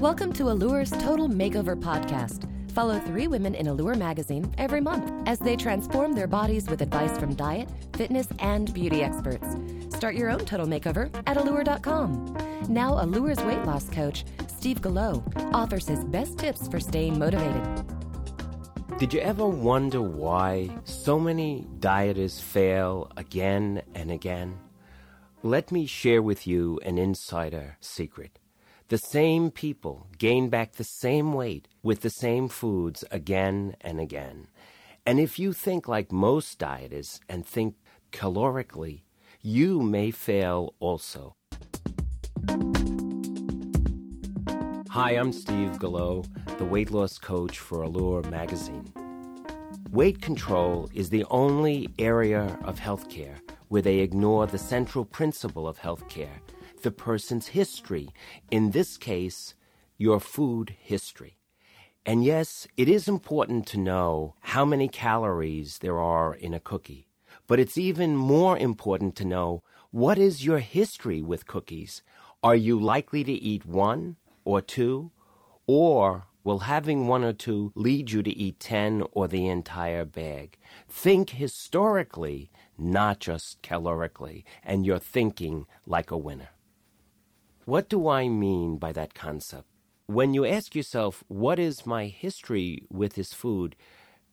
Welcome to Allure's Total Makeover Podcast. Follow three women in Allure magazine every month as they transform their bodies with advice from diet, fitness, and beauty experts. Start your own total makeover at allure.com. Now, Allure's weight loss coach, Steve Gallo, offers his best tips for staying motivated. Did you ever wonder why so many dieters fail again and again? Let me share with you an insider secret. The same people gain back the same weight with the same foods again and again. And if you think like most dieters and think calorically, you may fail also. Hi, I'm Steve Gallo, the weight loss coach for Allure magazine. Weight control is the only area of healthcare where they ignore the central principle of healthcare the person's history, in this case, your food history. And yes, it is important to know how many calories there are in a cookie, but it's even more important to know what is your history with cookies. Are you likely to eat one or two, or will having one or two lead you to eat 10 or the entire bag? Think historically, not just calorically, and you're thinking like a winner. What do I mean by that concept? When you ask yourself, what is my history with this food?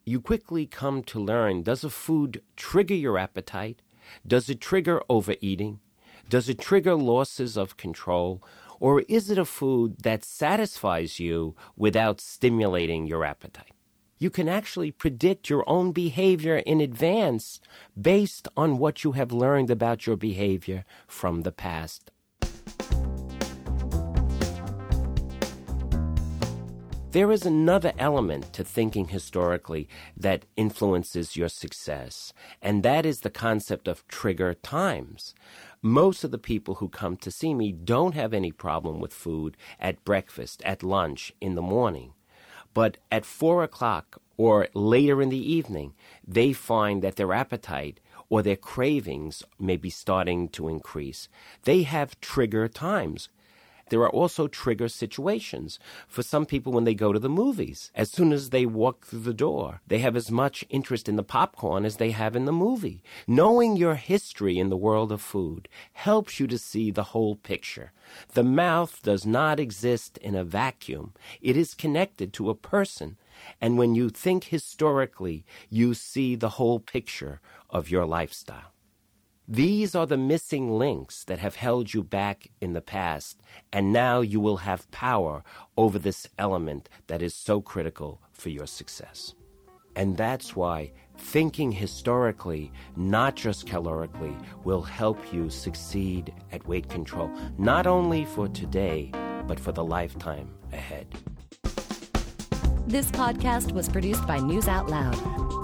You quickly come to learn does a food trigger your appetite? Does it trigger overeating? Does it trigger losses of control? Or is it a food that satisfies you without stimulating your appetite? You can actually predict your own behavior in advance based on what you have learned about your behavior from the past. There is another element to thinking historically that influences your success, and that is the concept of trigger times. Most of the people who come to see me don't have any problem with food at breakfast, at lunch, in the morning. But at four o'clock or later in the evening, they find that their appetite or their cravings may be starting to increase. They have trigger times there are also trigger situations for some people when they go to the movies. As soon as they walk through the door, they have as much interest in the popcorn as they have in the movie. Knowing your history in the world of food helps you to see the whole picture. The mouth does not exist in a vacuum. It is connected to a person. And when you think historically, you see the whole picture of your lifestyle. These are the missing links that have held you back in the past, and now you will have power over this element that is so critical for your success. And that's why thinking historically, not just calorically, will help you succeed at weight control, not only for today, but for the lifetime ahead. This podcast was produced by News Out Loud.